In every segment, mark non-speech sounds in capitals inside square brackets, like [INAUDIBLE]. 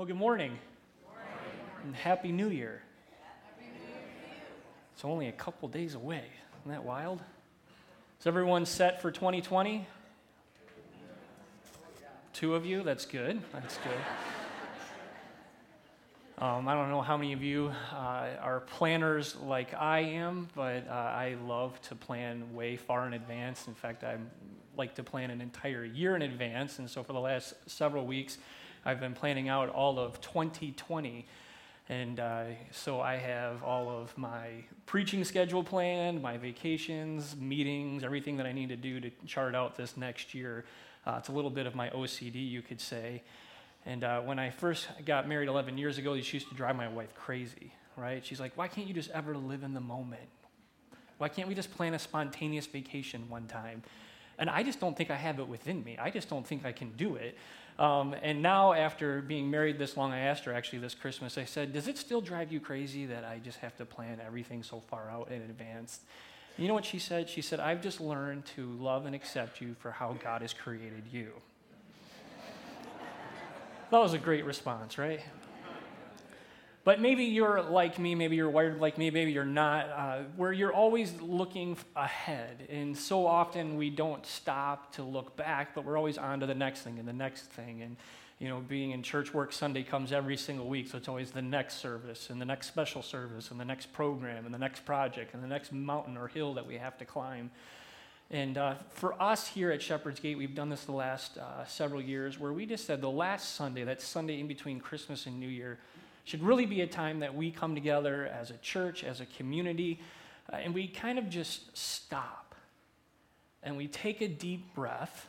Well, good morning. And Happy New Year. It's only a couple days away. Isn't that wild? Is everyone set for 2020? Two of you? That's good. That's good. Um, I don't know how many of you uh, are planners like I am, but uh, I love to plan way far in advance. In fact, I like to plan an entire year in advance. And so for the last several weeks, I've been planning out all of 2020. And uh, so I have all of my preaching schedule planned, my vacations, meetings, everything that I need to do to chart out this next year. Uh, it's a little bit of my OCD, you could say. And uh, when I first got married 11 years ago, this used to drive my wife crazy, right? She's like, why can't you just ever live in the moment? Why can't we just plan a spontaneous vacation one time? And I just don't think I have it within me. I just don't think I can do it. Um, and now, after being married this long, I asked her actually this Christmas, I said, Does it still drive you crazy that I just have to plan everything so far out in advance? you know what she said? She said, I've just learned to love and accept you for how God has created you. [LAUGHS] That was a great response, right? But maybe you're like me, maybe you're wired like me, maybe you're not, uh, where you're always looking ahead. And so often we don't stop to look back, but we're always on to the next thing and the next thing. And, you know, being in church work Sunday comes every single week, so it's always the next service and the next special service and the next program and the next project and the next mountain or hill that we have to climb. And uh, for us here at Shepherd's Gate, we've done this the last uh, several years where we just said the last Sunday, that Sunday in between Christmas and New Year, should really be a time that we come together as a church, as a community, uh, and we kind of just stop and we take a deep breath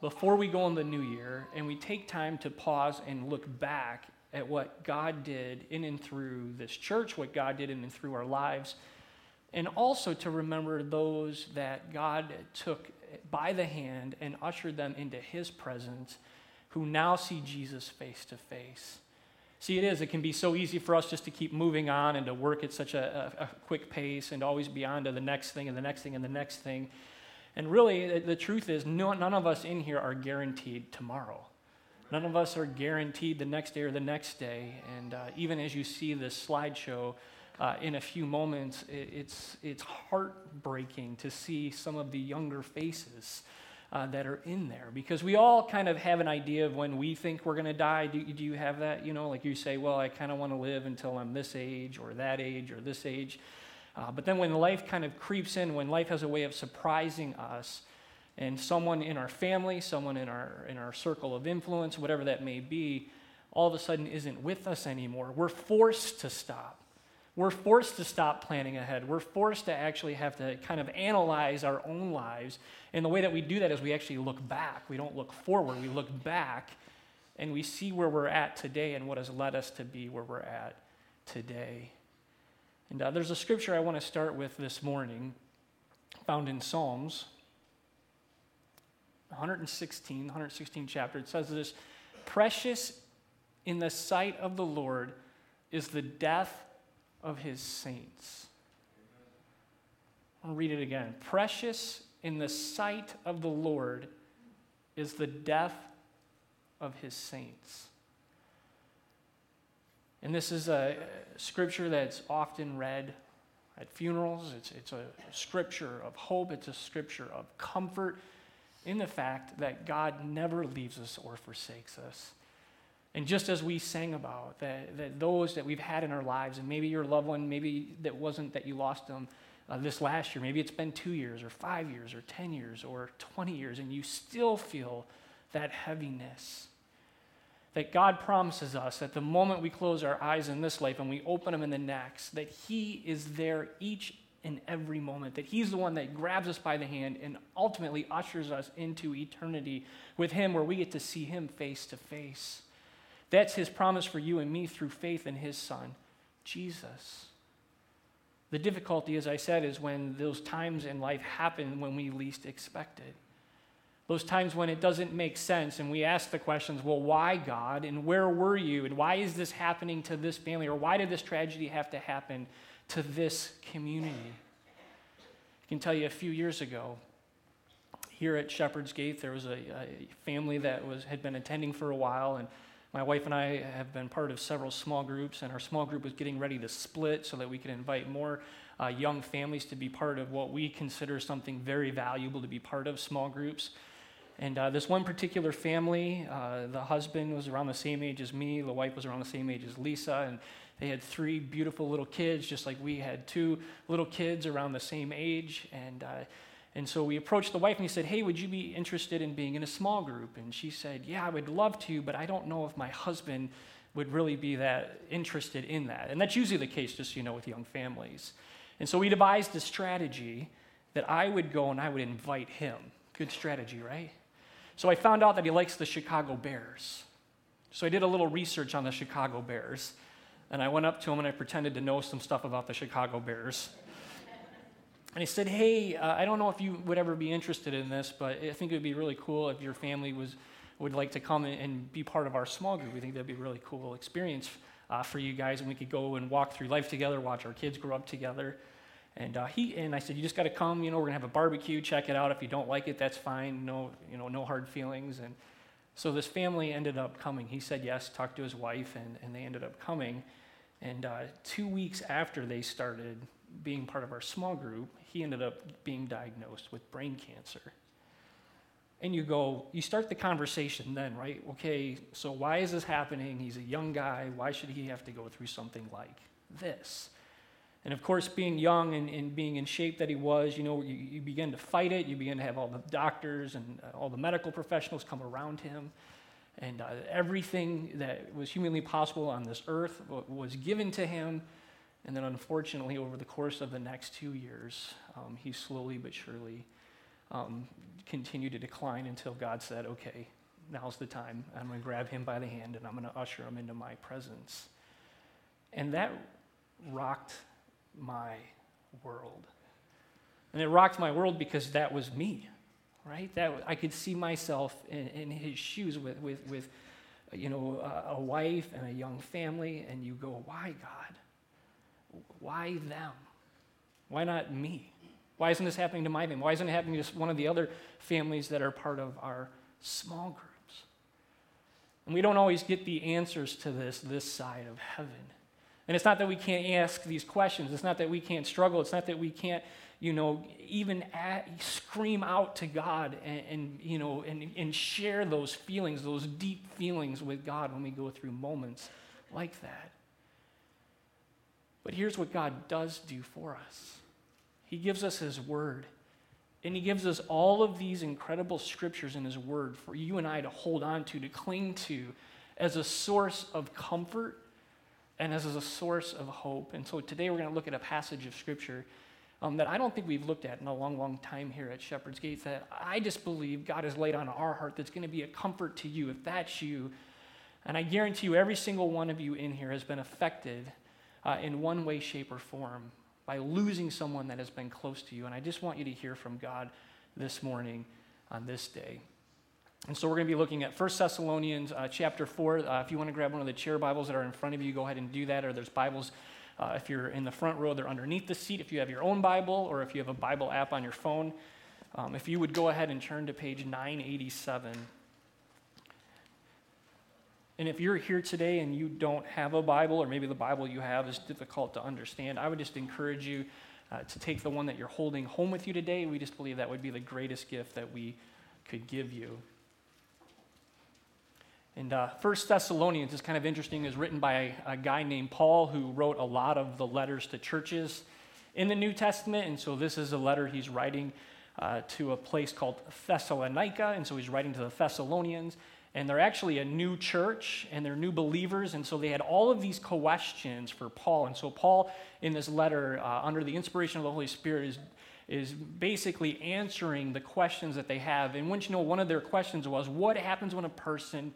before we go in the new year and we take time to pause and look back at what God did in and through this church, what God did in and through our lives and also to remember those that God took by the hand and ushered them into his presence who now see Jesus face to face. See, it is. It can be so easy for us just to keep moving on and to work at such a, a, a quick pace and always be on to the next thing and the next thing and the next thing. And really, the, truth is, no, none of us in here are guaranteed tomorrow. None of us are guaranteed the next day or the next day. And uh, even as you see this slideshow, uh, in a few moments, it, it's, it's heartbreaking to see some of the younger faces uh, that are in there because we all kind of have an idea of when we think we're going to die. Do, do you have that? You know, like you say, well, I kind of want to live until I'm this age or that age or this age. Uh, but then when life kind of creeps in, when life has a way of surprising us, and someone in our family, someone in our, in our circle of influence, whatever that may be, all of a sudden isn't with us anymore, we're forced to stop. We're forced to stop planning ahead. We're forced to actually have to kind of analyze our own lives. And the way that we do that is we actually look back. We don't look forward, we look back and we see where we're at today and what has led us to be where we're at today. And uh, there's a scripture I want to start with this morning, found in Psalms 116, 116 chapter. It says this Precious in the sight of the Lord is the death of his saints. I'll read it again. Precious in the sight of the Lord is the death of his saints. And this is a scripture that's often read at funerals. It's, it's a scripture of hope, it's a scripture of comfort in the fact that God never leaves us or forsakes us. And just as we sang about, that, that those that we've had in our lives, and maybe your loved one, maybe that wasn't that you lost them uh, this last year, maybe it's been two years or five years or 10 years or 20 years, and you still feel that heaviness. That God promises us that the moment we close our eyes in this life and we open them in the next, that He is there each and every moment, that He's the one that grabs us by the hand and ultimately ushers us into eternity with Him where we get to see Him face to face. That's his promise for you and me through faith in his son, Jesus. The difficulty, as I said, is when those times in life happen when we least expect it. Those times when it doesn't make sense and we ask the questions, well, why God? And where were you? And why is this happening to this family? Or why did this tragedy have to happen to this community? I can tell you a few years ago, here at Shepherd's Gate, there was a, a family that was, had been attending for a while, and My wife and I have been part of several small groups, and our small group was getting ready to split so that we could invite more uh, young families to be part of what we consider something very valuable to be part of small groups. And uh, this one particular family, uh, the husband was around the same age as me, the wife was around the same age as Lisa, and they had three beautiful little kids, just like we had two little kids around the same age. And, uh, and so we approached the wife and he said, Hey, would you be interested in being in a small group? And she said, Yeah, I would love to, but I don't know if my husband would really be that interested in that. And that's usually the case, just you know, with young families. And so we devised a strategy that I would go and I would invite him. Good strategy, right? So I found out that he likes the Chicago Bears. So I did a little research on the Chicago Bears. And I went up to him and I pretended to know some stuff about the Chicago Bears. And he said, Hey, uh, I don't know if you would ever be interested in this, but I think it would be really cool if your family was, would like to come and be part of our small group. We think that'd be a really cool experience uh, for you guys, and we could go and walk through life together, watch our kids grow up together. And uh, he and I said, you just got to come. You know, we're gonna have a barbecue. Check it out. If you don't like it, that's fine. No, you know, no hard feelings. And so this family ended up coming. He said yes. Talked to his wife, and, and they ended up coming. And uh, two weeks after they started being part of our small group, he ended up being diagnosed with brain cancer. And you go, you start the conversation then, right? Okay, so why is this happening? He's a young guy. Why should he have to go through something like this? And of course, being young and, and being in shape that he was, you know, you, you begin to fight it. You begin to have all the doctors and uh, all the medical professionals come around him. And uh, everything that was humanly possible on this earth was given to him. And then, unfortunately, over the course of the next two years, um, he slowly but surely um, continued to decline until God said, okay, now's the time. I'm going to grab him by the hand and I'm going to usher him into my presence. And that rocked my world. And it rocked my world because that was me, right? That I could see myself in, in his shoes with, with, with you know, a, a wife and a young family, and you go, why, God? Why them? Why not me? Why isn't this happening to my family? Why isn't it happening to one of the other families that are part of our small groups? And we don't always get the answers to this this side of heaven. And it's not that we can't ask these questions. It's not that we can't struggle. It's not that we can't, you know, even at, scream out to God and, and you know, and, and share those feelings, those deep feelings with God when we go through moments like that. But here's what God does do for us He gives us His Word. And He gives us all of these incredible scriptures in His Word for you and I to hold on to, to cling to as a source of comfort and as a source of hope. And so today we're going to look at a passage of Scripture um, that I don't think we've looked at in a long, long time here at Shepherd's Gate that I just believe God has laid on our heart that's going to be a comfort to you if that's you. And I guarantee you, every single one of you in here has been affected uh, in one way, shape, or form by losing someone that has been close to you. And I just want you to hear from God this morning on this day. And so we're going to be looking at 1 Thessalonians uh, chapter 4. Uh, if you want to grab one of the chair Bibles that are in front of you, go ahead and do that. Or there's Bibles, uh, if you're in the front row, they're underneath the seat. If you have your own Bible or if you have a Bible app on your phone, um, if you would go ahead and turn to page 987. And if you're here today and you don't have a Bible, or maybe the Bible you have is difficult to understand, I would just encourage you uh, to take the one that you're holding home with you today. We just believe that would be the greatest gift that we could give you. And uh, First Thessalonians is kind of interesting. is written by a guy named Paul who wrote a lot of the letters to churches in the New Testament. And so this is a letter he's writing uh, to a place called Thessalonica. And so he's writing to the Thessalonians. And they're actually a new church and they're new believers. And so they had all of these questions for Paul. And so Paul, in this letter, uh, under the inspiration of the Holy Spirit, is is basically answering the questions that they have. And once you know, one of their questions was, What happens when a person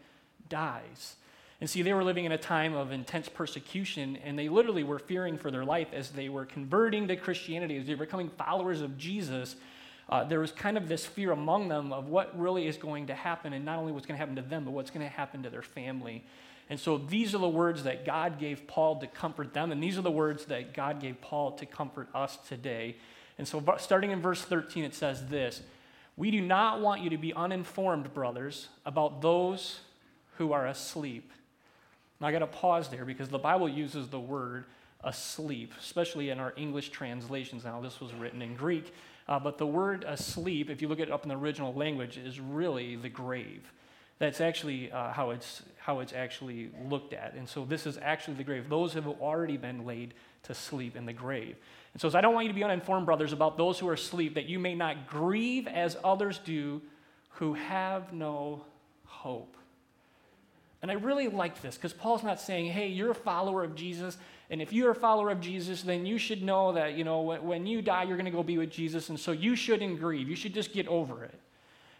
dies. And see, they were living in a time of intense persecution, and they literally were fearing for their life as they were converting to Christianity, as they were becoming followers of Jesus. Uh, there was kind of this fear among them of what really is going to happen, and not only what's going to happen to them, but what's going to happen to their family. And so these are the words that God gave Paul to comfort them, and these are the words that God gave Paul to comfort us today. And so, starting in verse 13, it says this We do not want you to be uninformed, brothers, about those who are asleep, Now, I got to pause there because the Bible uses the word asleep, especially in our English translations. Now, this was written in Greek, uh, but the word asleep, if you look it up in the original language, is really the grave. That's actually uh, how, it's, how it's actually looked at. And so this is actually the grave. Those have already been laid to sleep in the grave. And so I don't want you to be uninformed, brothers, about those who are asleep, that you may not grieve as others do who have no hope. And I really like this because Paul's not saying, hey, you're a follower of Jesus, and if you're a follower of Jesus, then you should know that, you know, when, when you die, you're going to go be with Jesus, and so you shouldn't grieve. You should just get over it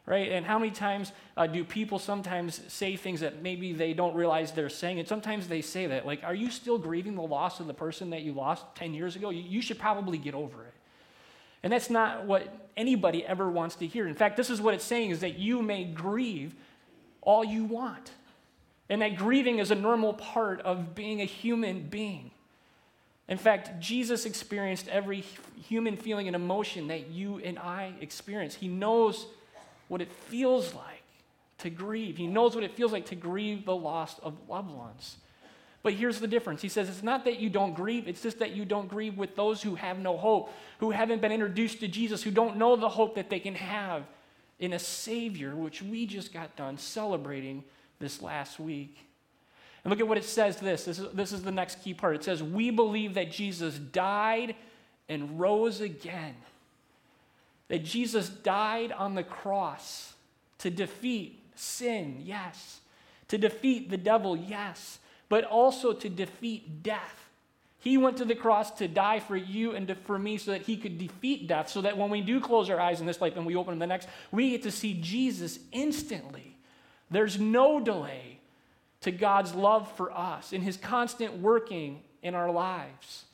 right? And how many times uh, do people sometimes say things that maybe they don't realize they're saying? And sometimes they say that, like, are you still grieving the loss of the person that you lost 10 years ago? You, you should probably get over it. And that's not what anybody ever wants to hear. In fact, this is what it's saying is that you may grieve all you want. And that grieving is a normal part of being a human being. In fact, Jesus experienced every human feeling and emotion that you and I experience. He knows what it feels like to grieve. He knows what it feels like to grieve the loss of loved ones. But here's the difference. He says it's not that you don't grieve, it's just that you don't grieve with those who have no hope, who haven't been introduced to Jesus, who don't know the hope that they can have in a Savior, which we just got done celebrating this last week. And look at what it says this. This is, this is the next key part. It says, We believe that Jesus died and rose again that Jesus died on the cross to defeat sin, yes. To defeat the devil, yes. But also to defeat death. He went to the cross to die for you and to, for me so that he could defeat death, so that when we do close our eyes in this life and we open the next, we get to see Jesus instantly. There's no delay to God's love for us and his constant working in our lives.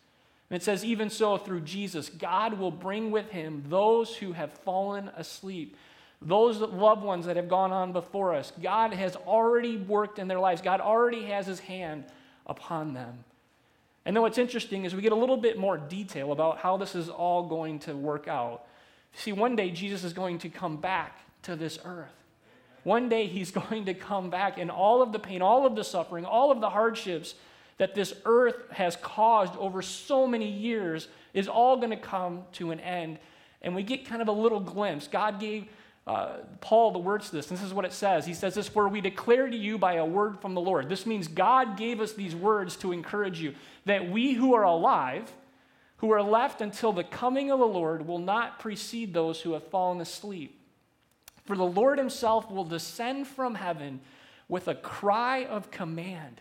And it says, even so, through Jesus, God will bring with him those who have fallen asleep, those loved ones that have gone on before us. God has already worked in their lives, God already has his hand upon them. And then what's interesting is we get a little bit more detail about how this is all going to work out. See, one day Jesus is going to come back to this earth. One day he's [LAUGHS] going to come back, and all of the pain, all of the suffering, all of the hardships that this earth has caused over so many years is all going to come to an end. And we get kind of a little glimpse. God gave uh, Paul the words to this. And This is what it says. He says, This where we declare to you by a word from the Lord. This means God gave us these words to encourage you that we who are alive, who are left until the coming of the Lord, will not precede those who have fallen asleep. For the Lord himself will descend from heaven with a cry of command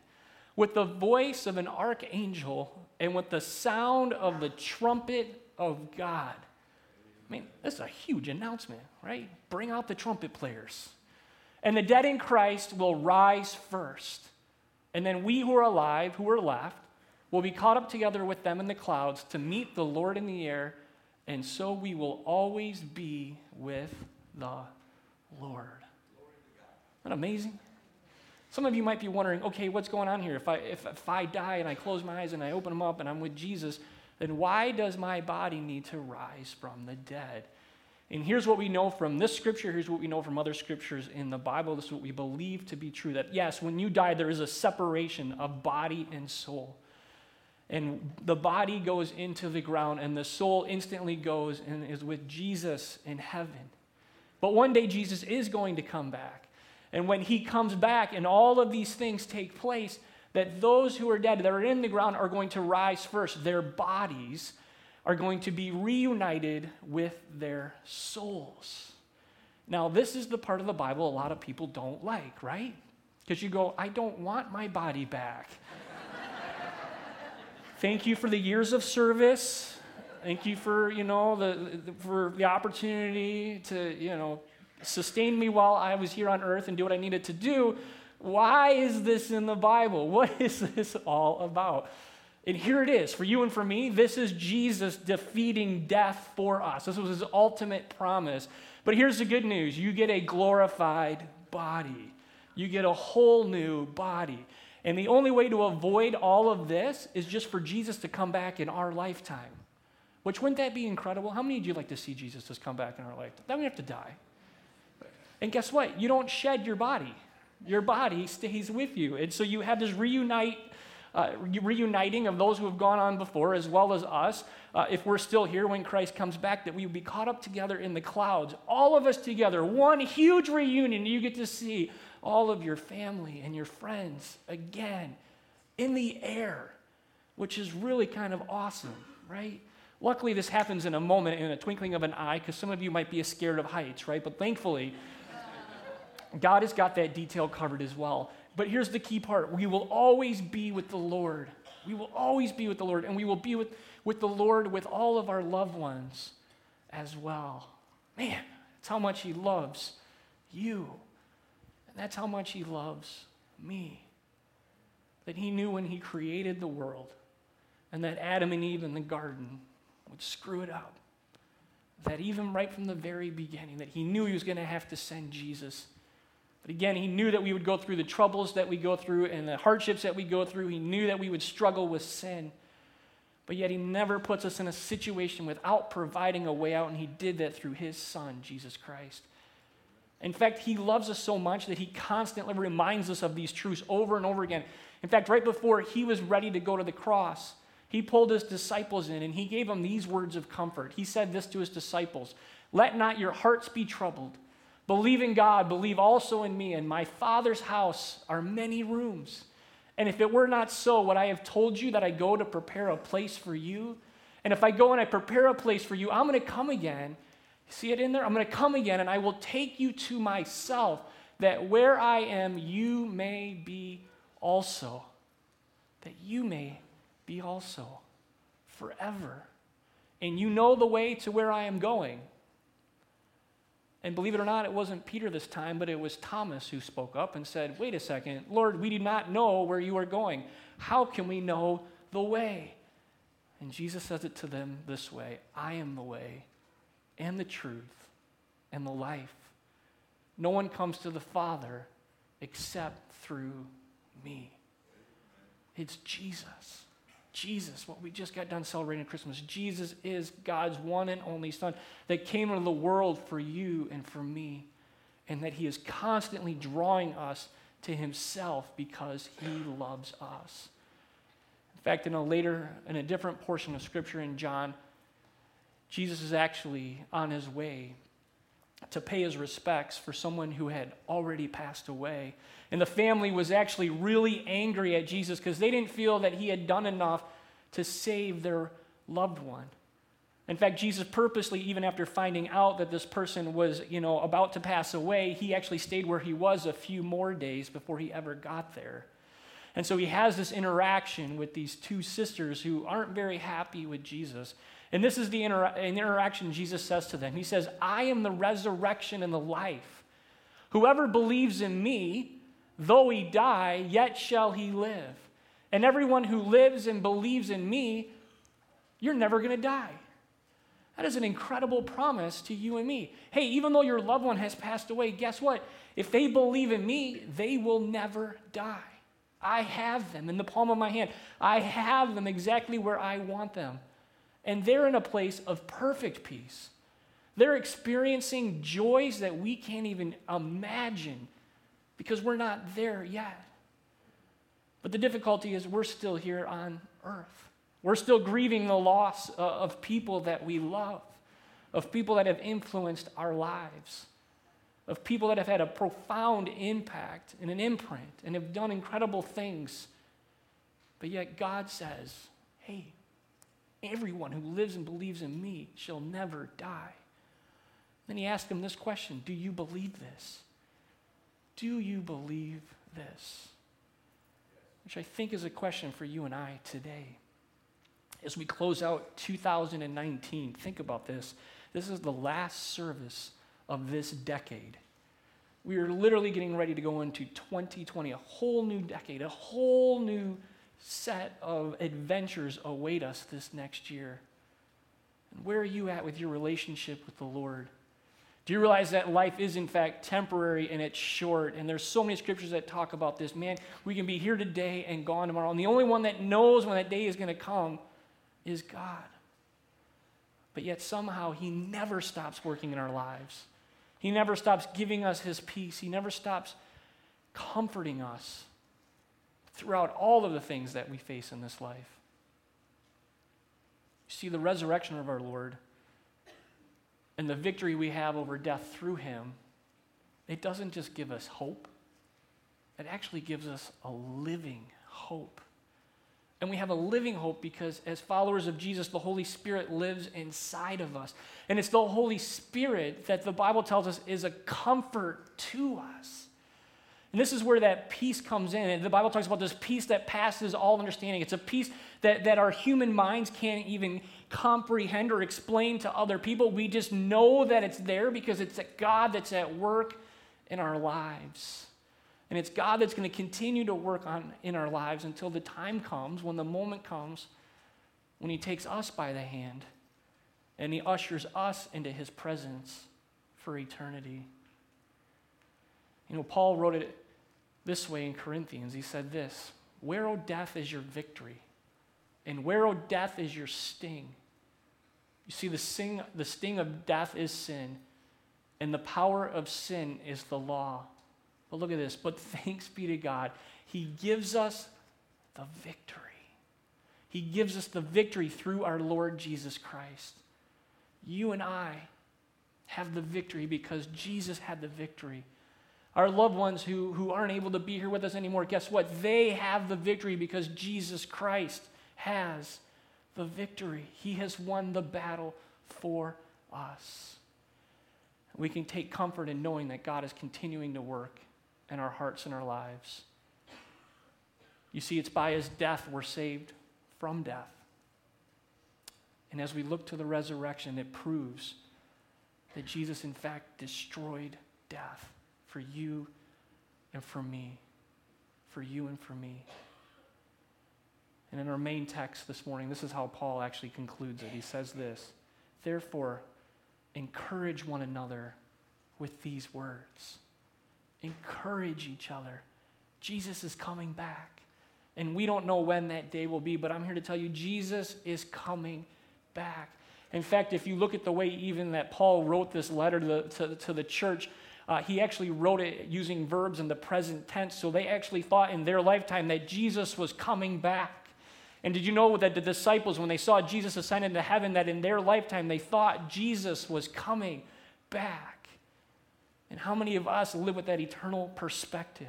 with the voice of an archangel and with the sound of the trumpet of God. I mean, this is a huge announcement, right? Bring out the trumpet players. And the dead in Christ will rise first. And then we who are alive, who are left, will be caught up together with them in the clouds to meet the Lord in the air. And so we will always be with the Lord. Isn't that amazing? Some of you might be wondering, okay, what's going on here? If I, if, if I die and I close my eyes and I open them up and I'm with Jesus, then why does my body need to rise from the dead? And here's what we know from this scripture, here's what we know from other scriptures in the Bible. This is what we believe to be true that yes, when you die, there is a separation of body and soul. And the body goes into the ground, and the soul instantly goes and is with Jesus in heaven. But one day, Jesus is going to come back. And when he comes back and all of these things take place, that those who are dead, that are in the ground, are going to rise first. Their bodies are going to be reunited with their souls. Now, this is the part of the Bible a lot of people don't like, right? Because you go, I don't want my body back. [LAUGHS] Thank you for the years of service. Thank you for, you know, the, the, for the opportunity to, you know, sustained me while I was here on earth and do what I needed to do. Why is this in the Bible? [LAUGHS] What is this all about? And here it is for you and for me. This is Jesus defeating death for us. This was his ultimate promise. But here's the good news you get a glorified body, you get a whole new body. And the only way to avoid all of this is just for Jesus to come back in our lifetime. Which wouldn't that be incredible? How many of you like to see Jesus just come back in our life? Then we have to die. And guess what? You don't shed your body. Your body stays with you. And so you have this reunite, uh, reuniting of those who have gone on before, as well as us, uh, if we're still here when Christ comes back, that we would be caught up together in the clouds, all of us together, one huge reunion. You get to see all of your family and your friends again in the air, which is really kind of awesome, right? Luckily, this happens in a moment, in a twinkling of an eye, because some of you might be scared of heights, right? But thankfully, God has got that detail covered as well. But here's the key part we will always be with the Lord. We will always be with the Lord, and we will be with, with the Lord with all of our loved ones as well. Man, that's how much He loves you. And that's how much He loves me. That He knew when He created the world, and that Adam and Eve in the garden would screw it up. That even right from the very beginning, that He knew He was going to have to send Jesus but again, he knew that we would go through the troubles that we go through and the hardships that we go through. He knew that we would struggle with sin. But yet, he never puts us in a situation without providing a way out, and he did that through his son, Jesus Christ. In fact, he loves us so much that he constantly reminds us of these truths over and over again. In fact, right before he was ready to go to the cross, he pulled his disciples in and he gave them these words of comfort. He said this to his disciples Let not your hearts be troubled. Believe in God, believe also in me. In my Father's house are many rooms. And if it were not so, would I have told you that I go to prepare a place for you? And if I go and I prepare a place for you, I'm going to come again. See it in there? I'm going to come again and I will take you to myself, that where I am, you may be also. That you may be also forever. And you know the way to where I am going. And believe it or not, it wasn't Peter this time, but it was Thomas who spoke up and said, Wait a second, Lord, we do not know where you are going. How can we know the way? And Jesus says it to them this way I am the way and the truth and the life. No one comes to the Father except through me. It's Jesus. Jesus, what we just got done celebrating Christmas, Jesus is God's one and only Son that came into the world for you and for me, and that He is constantly drawing us to Himself because He loves us. In fact, in a later, in a different portion of Scripture in John, Jesus is actually on his way to pay his respects for someone who had already passed away. And the family was actually really angry at Jesus because they didn't feel that he had done enough to save their loved one. In fact, Jesus purposely, even after finding out that this person was, you know, about to pass away, he actually stayed where he was a few more days before he ever got there. And so he has this interaction with these two sisters who aren't very happy with Jesus. And this is the inter- interaction Jesus says to them. He says, I am the resurrection and the life. Whoever believes in me, though he die, yet shall he live. And everyone who lives and believes in me, you're never going to die. That is an incredible promise to you and me. Hey, even though your loved one has passed away, guess what? If they believe in me, they will never die. I have them in the palm of my hand. I have them exactly where I want them. And they're in a place of perfect peace. They're experiencing joys that we can't even imagine because we're not there yet. But the difficulty is we're still here on earth. We're still grieving the loss uh, of people that we love, of people that have influenced our lives, of people that have had a profound impact and an imprint and have done incredible things. But yet God says, hey, everyone who lives and believes in me shall never die. Then he asked him this question Do you believe this? Do you believe this? Which I think is a question for you and I today. As we close out 2019, think about this. This is the last service of this decade. We are literally getting ready to go into 2020, a whole new decade, a whole new set of adventures await us this next year. And where are you at with your relationship with the Lord? Do you realize that life is, in fact, temporary and it's short? And there's so many scriptures that talk about this. Man, we can be here today and gone tomorrow. And the only one that knows when that day is going to come is God. But yet, somehow, He never stops working in our lives. He never stops giving us His peace. He never stops comforting us throughout all of the things that we face in this life. You see, the resurrection of our Lord and the victory we have over death through him, it doesn't just give us hope, it actually gives us a living hope. And we have a living hope because, as followers of Jesus, the Holy Spirit lives inside of us. And it's the Holy Spirit that the Bible tells us is a comfort to us. And this is where that peace comes in. And the Bible talks about this peace that passes all understanding. It's a peace that, that our human minds can't even comprehend or explain to other people. We just know that it's there because it's a God that's at work in our lives. And it's God that's going to continue to work on in our lives until the time comes, when the moment comes, when He takes us by the hand and He ushers us into His presence for eternity. You know, Paul wrote it this way in Corinthians. He said this Where, O death, is your victory? And where, O death, is your sting? You see, the, sing, the sting of death is sin, and the power of sin is the law. But look at this. But thanks be to God, He gives us the victory. He gives us the victory through our Lord Jesus Christ. You and I have the victory because Jesus had the victory. Our loved ones who, who aren't able to be here with us anymore, guess what? They have the victory because Jesus Christ has the victory. He has won the battle for us. We can take comfort in knowing that God is continuing to work in our hearts and our lives. You see, it's by his death we're saved from death. And as we look to the resurrection, it proves that Jesus, in fact, destroyed death for you and for me. For you and for me. And in our main text this morning, this is how Paul actually concludes it. He says this Therefore, encourage one another with these words encourage each other. Jesus is coming back. And we don't know when that day will be, but I'm here to tell you Jesus is coming back. In fact, if you look at the way even that Paul wrote this letter to the, to, to the church, uh, he actually wrote it using verbs in the present tense. So they actually thought in their lifetime that Jesus was coming back. And did you know that the disciples, when they saw Jesus ascend into heaven, that in their lifetime they thought Jesus was coming back? And how many of us live with that eternal perspective?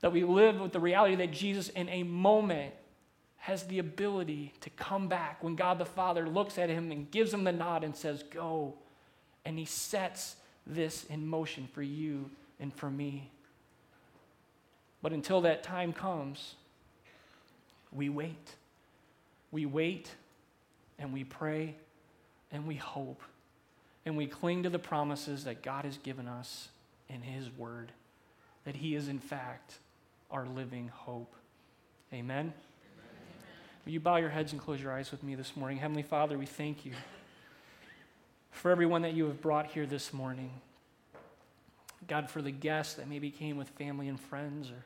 That we live with the reality that Jesus, in a moment, has the ability to come back when God the Father looks at him and gives him the nod and says, Go. And he sets this in motion for you and for me. But until that time comes, we wait. We wait and we pray and we hope and we cling to the promises that God has given us in His Word, that He is, in fact, our living hope. Amen? Amen? Will you bow your heads and close your eyes with me this morning? Heavenly Father, we thank you for everyone that you have brought here this morning. God, for the guests that maybe came with family and friends, or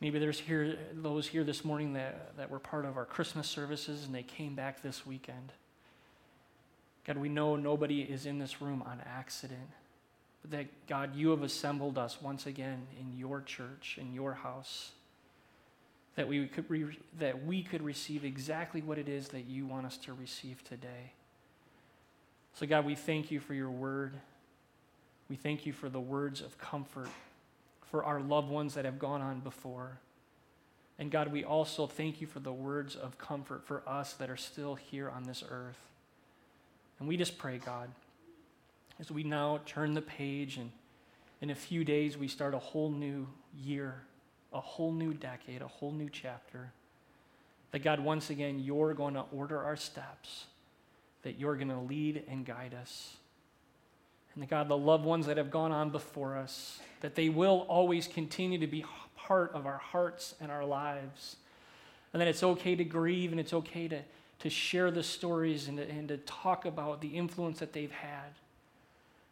maybe there's here, those here this morning that, that were part of our Christmas services and they came back this weekend. God, we know nobody is in this room on accident, but that, God, you have assembled us once again in your church, in your house, that we could, re- that we could receive exactly what it is that you want us to receive today. So, God, we thank you for your word. We thank you for the words of comfort for our loved ones that have gone on before. And God, we also thank you for the words of comfort for us that are still here on this earth. And we just pray, God, as we now turn the page and in a few days we start a whole new year, a whole new decade, a whole new chapter. That God, once again, you're going to order our steps, that you're going to lead and guide us. And that God, the loved ones that have gone on before us, that they will always continue to be part of our hearts and our lives. And that it's okay to grieve and it's okay to to share the stories and to, and to talk about the influence that they've had.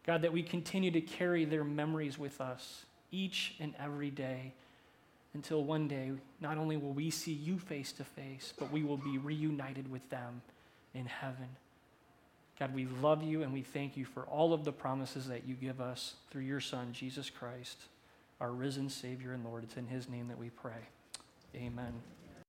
God, that we continue to carry their memories with us each and every day until one day, not only will we see you face to face, but we will be reunited with them in heaven. God, we love you and we thank you for all of the promises that you give us through your Son, Jesus Christ. our risen Savior and Lord. It's in his name that we pray. Amen.